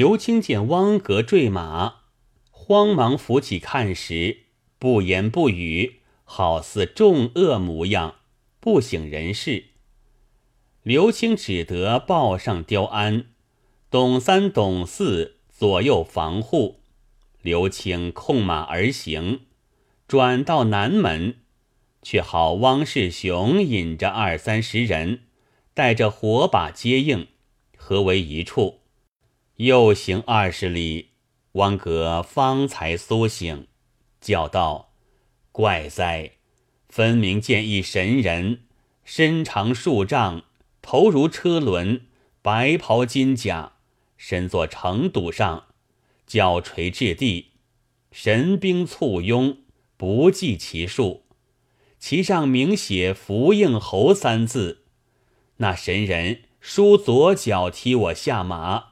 刘青见汪格坠马，慌忙扶起看时，不言不语，好似重恶模样，不省人事。刘青只得抱上雕鞍，董三、董四左右防护。刘青控马而行，转到南门，却好汪世雄引着二三十人，带着火把接应，合为一处。又行二十里，汪格方才苏醒，叫道：“怪哉！分明见一神人，身长数丈，头如车轮，白袍金甲，身坐城堵上。”脚垂至地，神兵簇拥，不计其数。其上明写“福应侯”三字。那神人舒左脚踢我下马，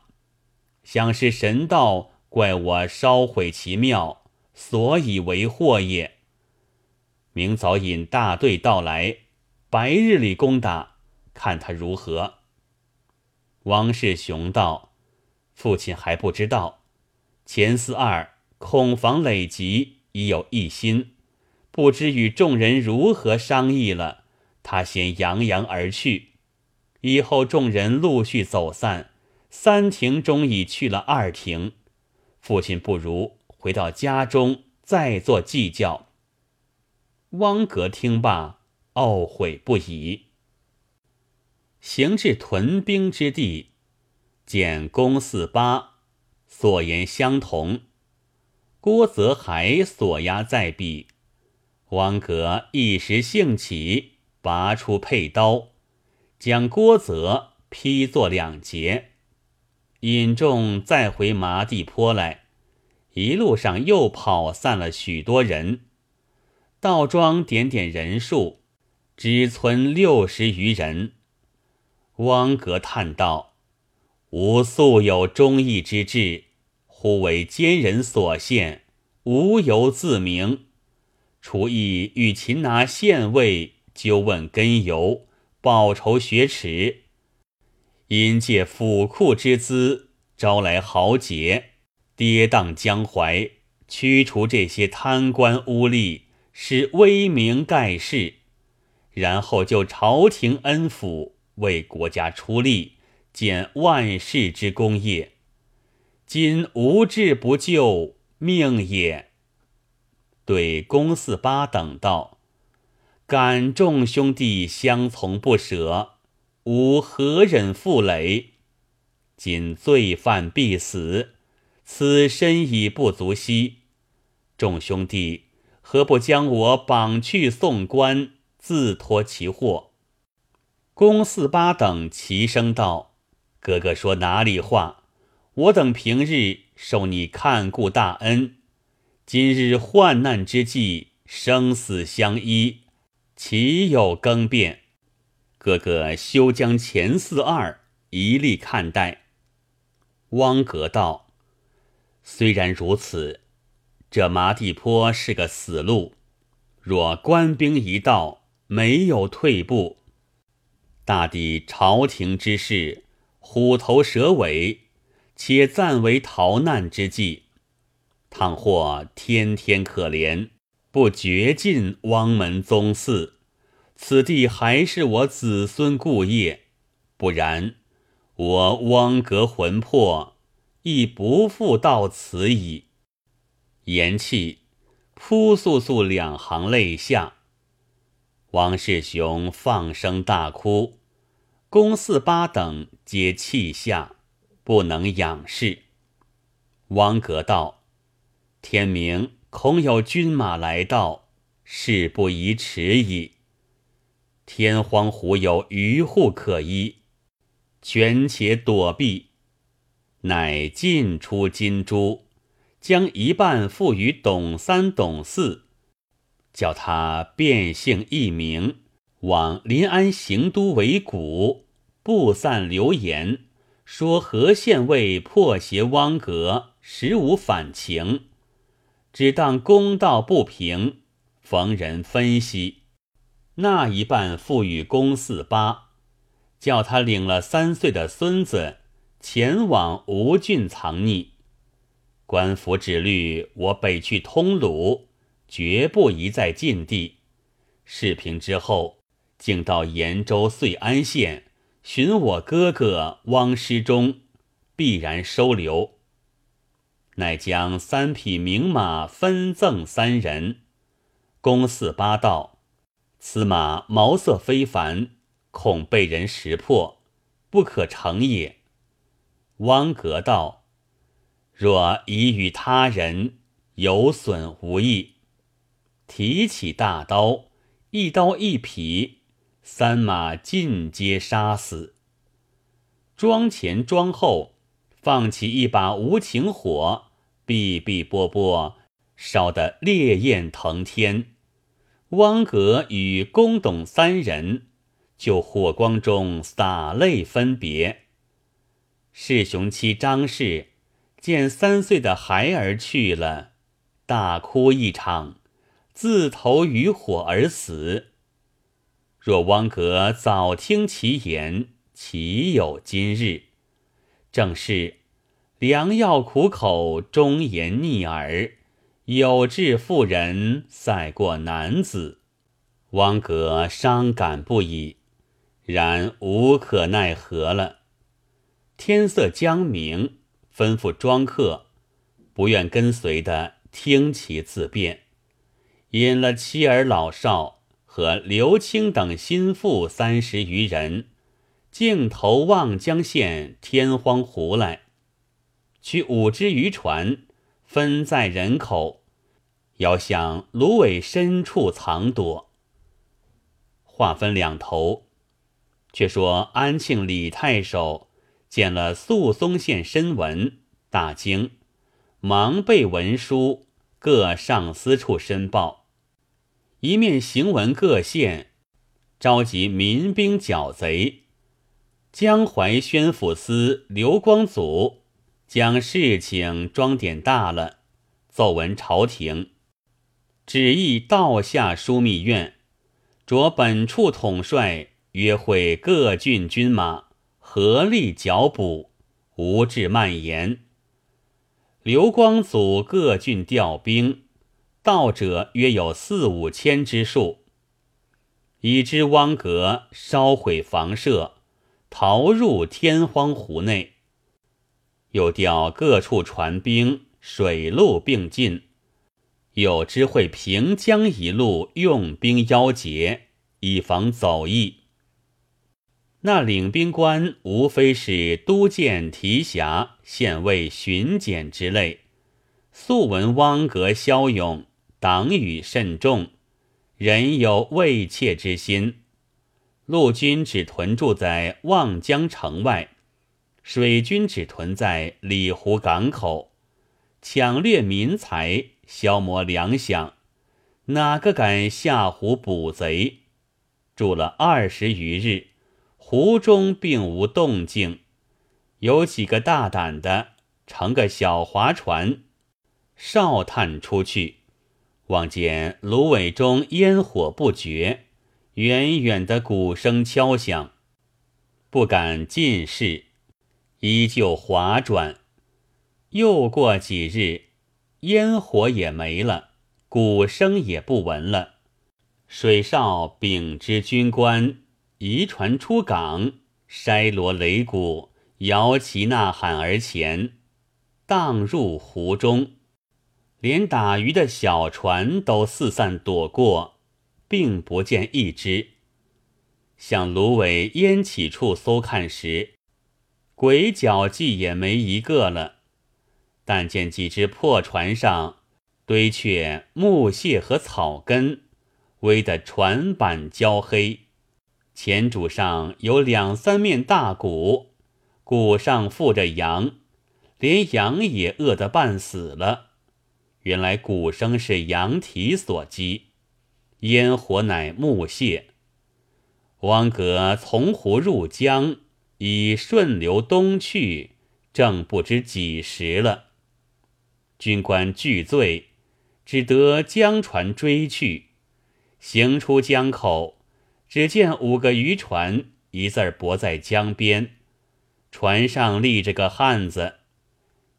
想是神道怪我烧毁其庙，所以为祸也。明早引大队到来，白日里攻打，看他如何。王世雄道：“父亲还不知道。”钱四二恐防累积，已有一心，不知与众人如何商议了。他先扬扬而去，以后众人陆续走散，三庭中已去了二庭。父亲不如回到家中再做计较。汪格听罢，懊悔不已。行至屯兵之地，见公四八。所言相同，郭泽还所押在彼。汪格一时兴起，拔出佩刀，将郭泽劈作两截，引众再回麻地坡来。一路上又跑散了许多人，道庄点点人数，只存六十余人。汪格叹道。吾素有忠义之志，忽为奸人所陷，无由自明。除意欲擒拿县尉，究问根由，报仇雪耻。因借府库之资，招来豪杰，跌宕江淮，驱除这些贪官污吏，使威名盖世，然后就朝廷恩抚，为国家出力。建万世之功业，今无志不救，命也。对公四八等道：“感众兄弟相从不舍，吾何忍负累？今罪犯必死，此身已不足惜。众兄弟何不将我绑去送官，自脱其祸？”公四八等齐声道。哥哥说哪里话？我等平日受你看顾大恩，今日患难之际，生死相依，岂有更变？哥哥休将前四二一力看待。汪格道：“虽然如此，这麻地坡是个死路，若官兵一到，没有退步，大抵朝廷之事。”虎头蛇尾，且暂为逃难之计。倘或天天可怜，不绝尽汪门宗嗣，此地还是我子孙故业。不然，我汪格魂魄亦不复到此矣。言讫，扑簌簌两行泪下。王世雄放声大哭。公四八等皆泣下，不能仰视。汪格道：“天明恐有军马来到，事不宜迟矣。天荒湖有渔户可依，权且躲避。乃进出金珠，将一半付与董三、董四，叫他变姓易名。”往临安行都为谷，布散流言，说何县尉破邪汪格，实无反情，只当公道不平，逢人分析。那一半付与公四八，叫他领了三岁的孙子，前往吴郡藏匿。官府指律我北去通鲁，绝不宜在禁地。事平之后，竟到延州遂安县寻我哥哥汪师忠，必然收留。乃将三匹名马分赠三人，公四八道：此马毛色非凡，恐被人识破，不可成也。汪格道：“若已与他人，有损无益。”提起大刀，一刀一匹，三马尽皆杀死。庄前庄后，放起一把无情火，哔哔啵啵，烧得烈焰腾天。汪格与公董三人，就火光中洒泪分别。世雄妻张氏见三岁的孩儿去了，大哭一场，自投于火而死。若汪格早听其言，岂有今日？正是良药苦口，忠言逆耳，有志妇人赛过男子。汪格伤感不已，然无可奈何了。天色将明，吩咐庄客，不愿跟随的听其自辩，引了妻儿老少和刘青等心腹三十余人，径投望江县天荒湖来，取五只渔船，分载人口，要向芦苇深处藏躲。话分两头，却说安庆李太守。见了宿松县申文，大惊，忙备文书，各上司处申报。一面行文各县，召集民兵剿贼。江淮宣抚司刘光祖将事情装点大了，奏闻朝廷，旨意道下枢密院，着本处统帅约会各郡军马。合力剿捕，无致蔓延。刘光祖各郡调兵，到者约有四五千之数。已知汪阁烧毁房舍，逃入天荒湖内。又调各处船兵，水陆并进。有知会平江一路用兵邀劫，以防走逸。那领兵官无非是都监、提辖、县尉、巡检之类，素闻汪格骁勇，党羽甚重，人有畏怯之心。陆军只屯驻在望江城外，水军只屯在里湖港口，抢掠民财，消磨粮饷，哪个敢下湖捕贼？住了二十余日。湖中并无动静，有几个大胆的乘个小划船，哨探出去，望见芦苇中烟火不绝，远远的鼓声敲响，不敢近视，依旧划转。又过几日，烟火也没了，鼓声也不闻了，水哨禀知军官。移船出港，筛锣擂鼓，摇旗呐喊而前，荡入湖中，连打鱼的小船都四散躲过，并不见一只。向芦苇烟起处搜看时，鬼脚迹也没一个了。但见几只破船上堆却木屑和草根，围得船板焦黑。前主上有两三面大鼓，鼓上附着羊，连羊也饿得半死了。原来鼓声是羊蹄所击，烟火乃木屑。汪格从湖入江，已顺流东去，正不知几时了。军官俱醉，只得将船追去，行出江口。只见五个渔船一字儿泊在江边，船上立着个汉子，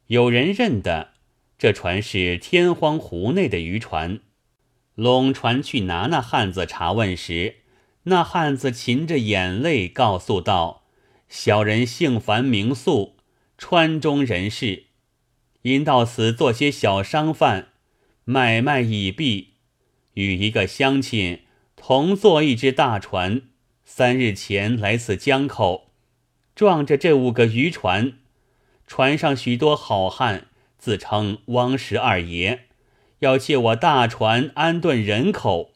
有人认得这船是天荒湖内的渔船。拢船去拿那汉子查问时，那汉子噙着眼泪告诉道：“小人姓樊名素，川中人士，因到此做些小商贩，买卖已毕，与一个乡亲同坐一只大船，三日前来此江口，撞着这五个渔船，船上许多好汉自称汪十二爷，要借我大船安顿人口。”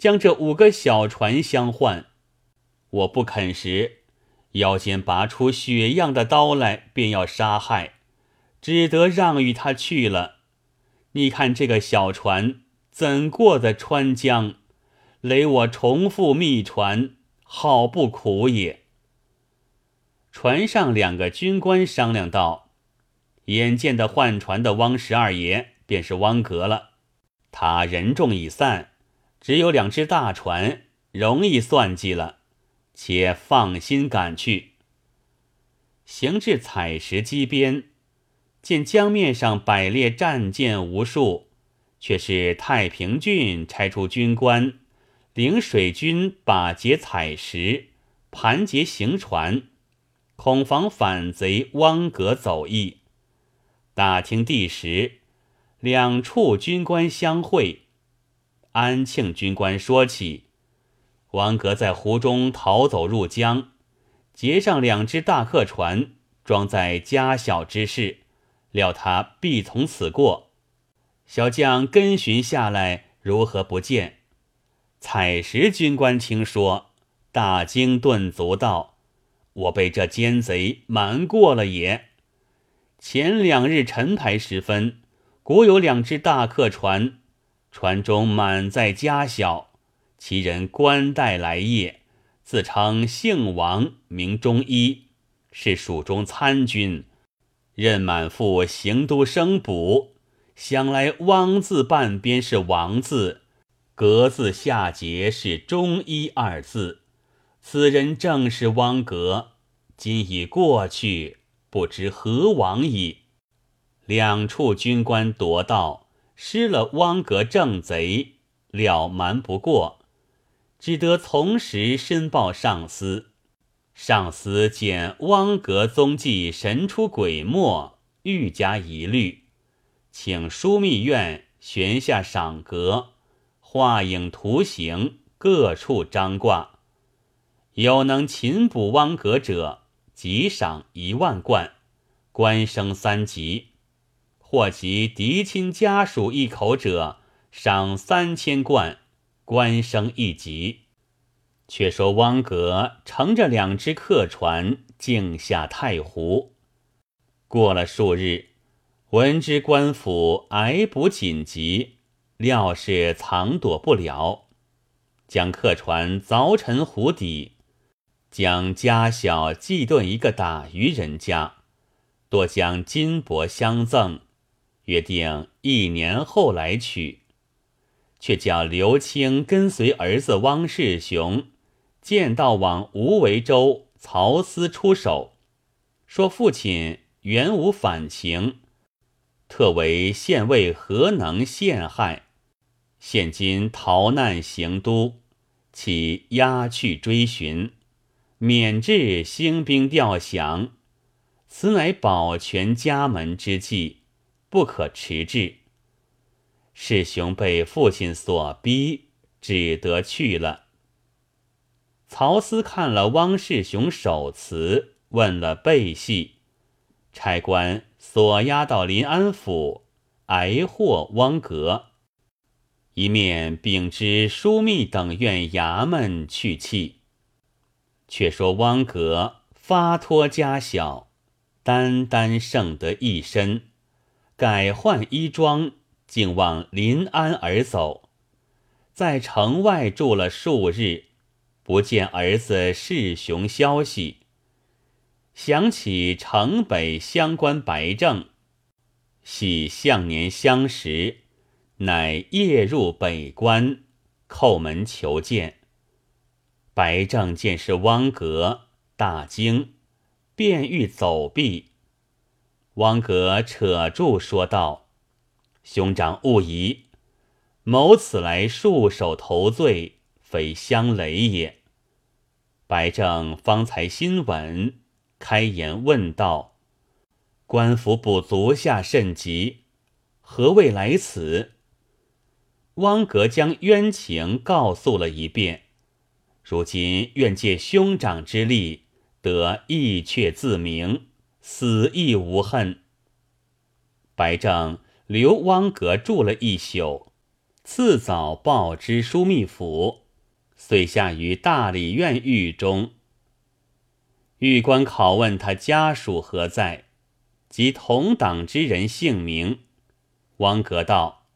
将这五个小船相换，我不肯时，腰间拔出血样的刀来，便要杀害，只得让与他去了。你看这个小船怎过的川江？累我重复密船，好不苦也。船上两个军官商量道：“眼见的换船的汪十二爷便是汪格了，他人众已散。”只有两只大船，容易算计了，且放心赶去。行至采石矶边，见江面上摆列战舰无数，却是太平郡差出军官，领水军把劫采石，盘结行船，恐防反贼汪格走逸。打听地时，两处军官相会。安庆军官说起，王格在湖中逃走入江，截上两只大客船，装载家小之事，料他必从此过。小将跟寻下来，如何不见？采石军官听说，大惊顿足道：“我被这奸贼瞒过了也。前两日晨牌时分，古有两只大客船。”船中满载家小，其人官带来谒，自称姓王，名中一，是蜀中参军，任满腹行都生补。想来汪字半边是王字，格字下节是中医二字。此人正是汪格，今已过去，不知何往矣。两处军官夺道。失了汪格正贼，了瞒不过，只得从实申报上司。上司见汪格踪迹神出鬼没，愈加疑虑，请枢密院悬下赏格，画影图形各处张挂，有能擒捕汪格者，即赏一万贯，官升三级。或及嫡亲家属一口者，赏三千贯，官升一级。却说汪格乘着两只客船，径下太湖。过了数日，闻知官府挨捕紧急，料是藏躲不了，将客船凿沉湖底，将家小寄顿一个打渔人家，多将金帛相赠。约定一年后来取，却叫刘清跟随儿子汪世雄，见到往无为州曹司出手，说父亲原无反情，特为县尉何能陷害，现今逃难行都，其押去追寻，免至兴兵吊降，此乃保全家门之计。不可迟滞。世雄被父亲所逼，只得去了。曹司看了汪世雄手词，问了背细，差官索押到临安府，挨获汪格，一面禀知枢密等院衙门去气。却说汪格发脱家小，单单剩得一身。改换衣装，竟往临安而走，在城外住了数日，不见儿子世雄消息。想起城北乡官白正，喜向年相识，乃夜入北关，叩门求见。白正见是汪格，大惊，便欲走避。汪格扯住说道：“兄长勿疑，某此来束手投罪，非相累也。”白正方才心稳，开言问道：“官府补足下甚急？何谓来此？”汪格将冤情告诉了一遍，如今愿借兄长之力，得意却自明，死亦无恨。白正留汪格住了一宿，次早报知枢密府，遂下于大理院狱中。狱官拷问他家属何在，及同党之人姓名。汪格道。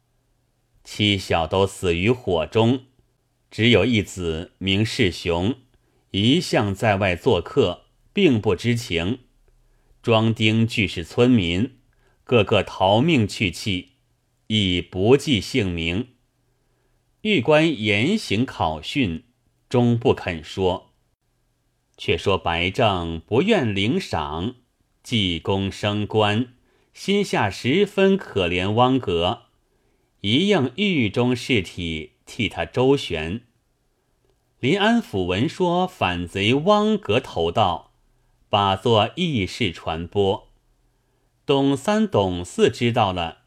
妻小都死于火中，只有一子名世雄，一向在外做客，并不知情。庄丁俱是村民，个个逃命去气，亦不记姓名。狱官严刑拷讯，终不肯说。却说白正不愿领赏，济功升官，心下十分可怜汪格。一应狱中事体替他周旋。临安府闻说反贼汪格投道，把作异事传播。董三、董四知道了，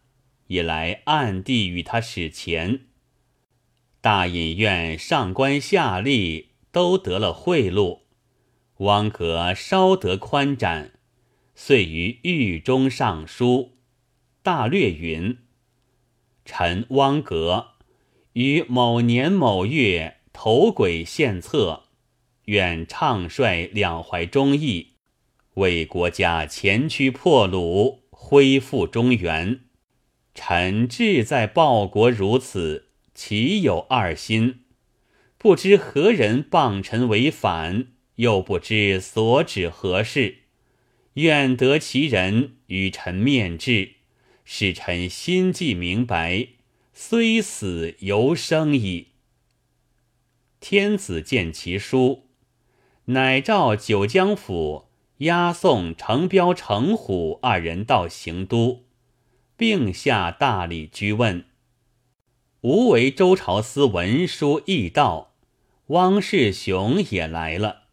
也来暗地与他使钱。大隐院上官下吏都得了贿赂，汪格稍得宽展，遂于狱中上书，大略云。臣汪格于某年某月投轨献策，愿唱率两淮忠义，为国家前驱破虏，恢复中原。臣志在报国如此，岂有二心？不知何人谤臣为反，又不知所指何事，愿得其人与臣面质。使臣心计明白，虽死犹生矣。天子见其书，乃召九江府押送程彪、程虎二人到行都，并下大理居问。无为周朝司文书驿道，汪世雄也来了。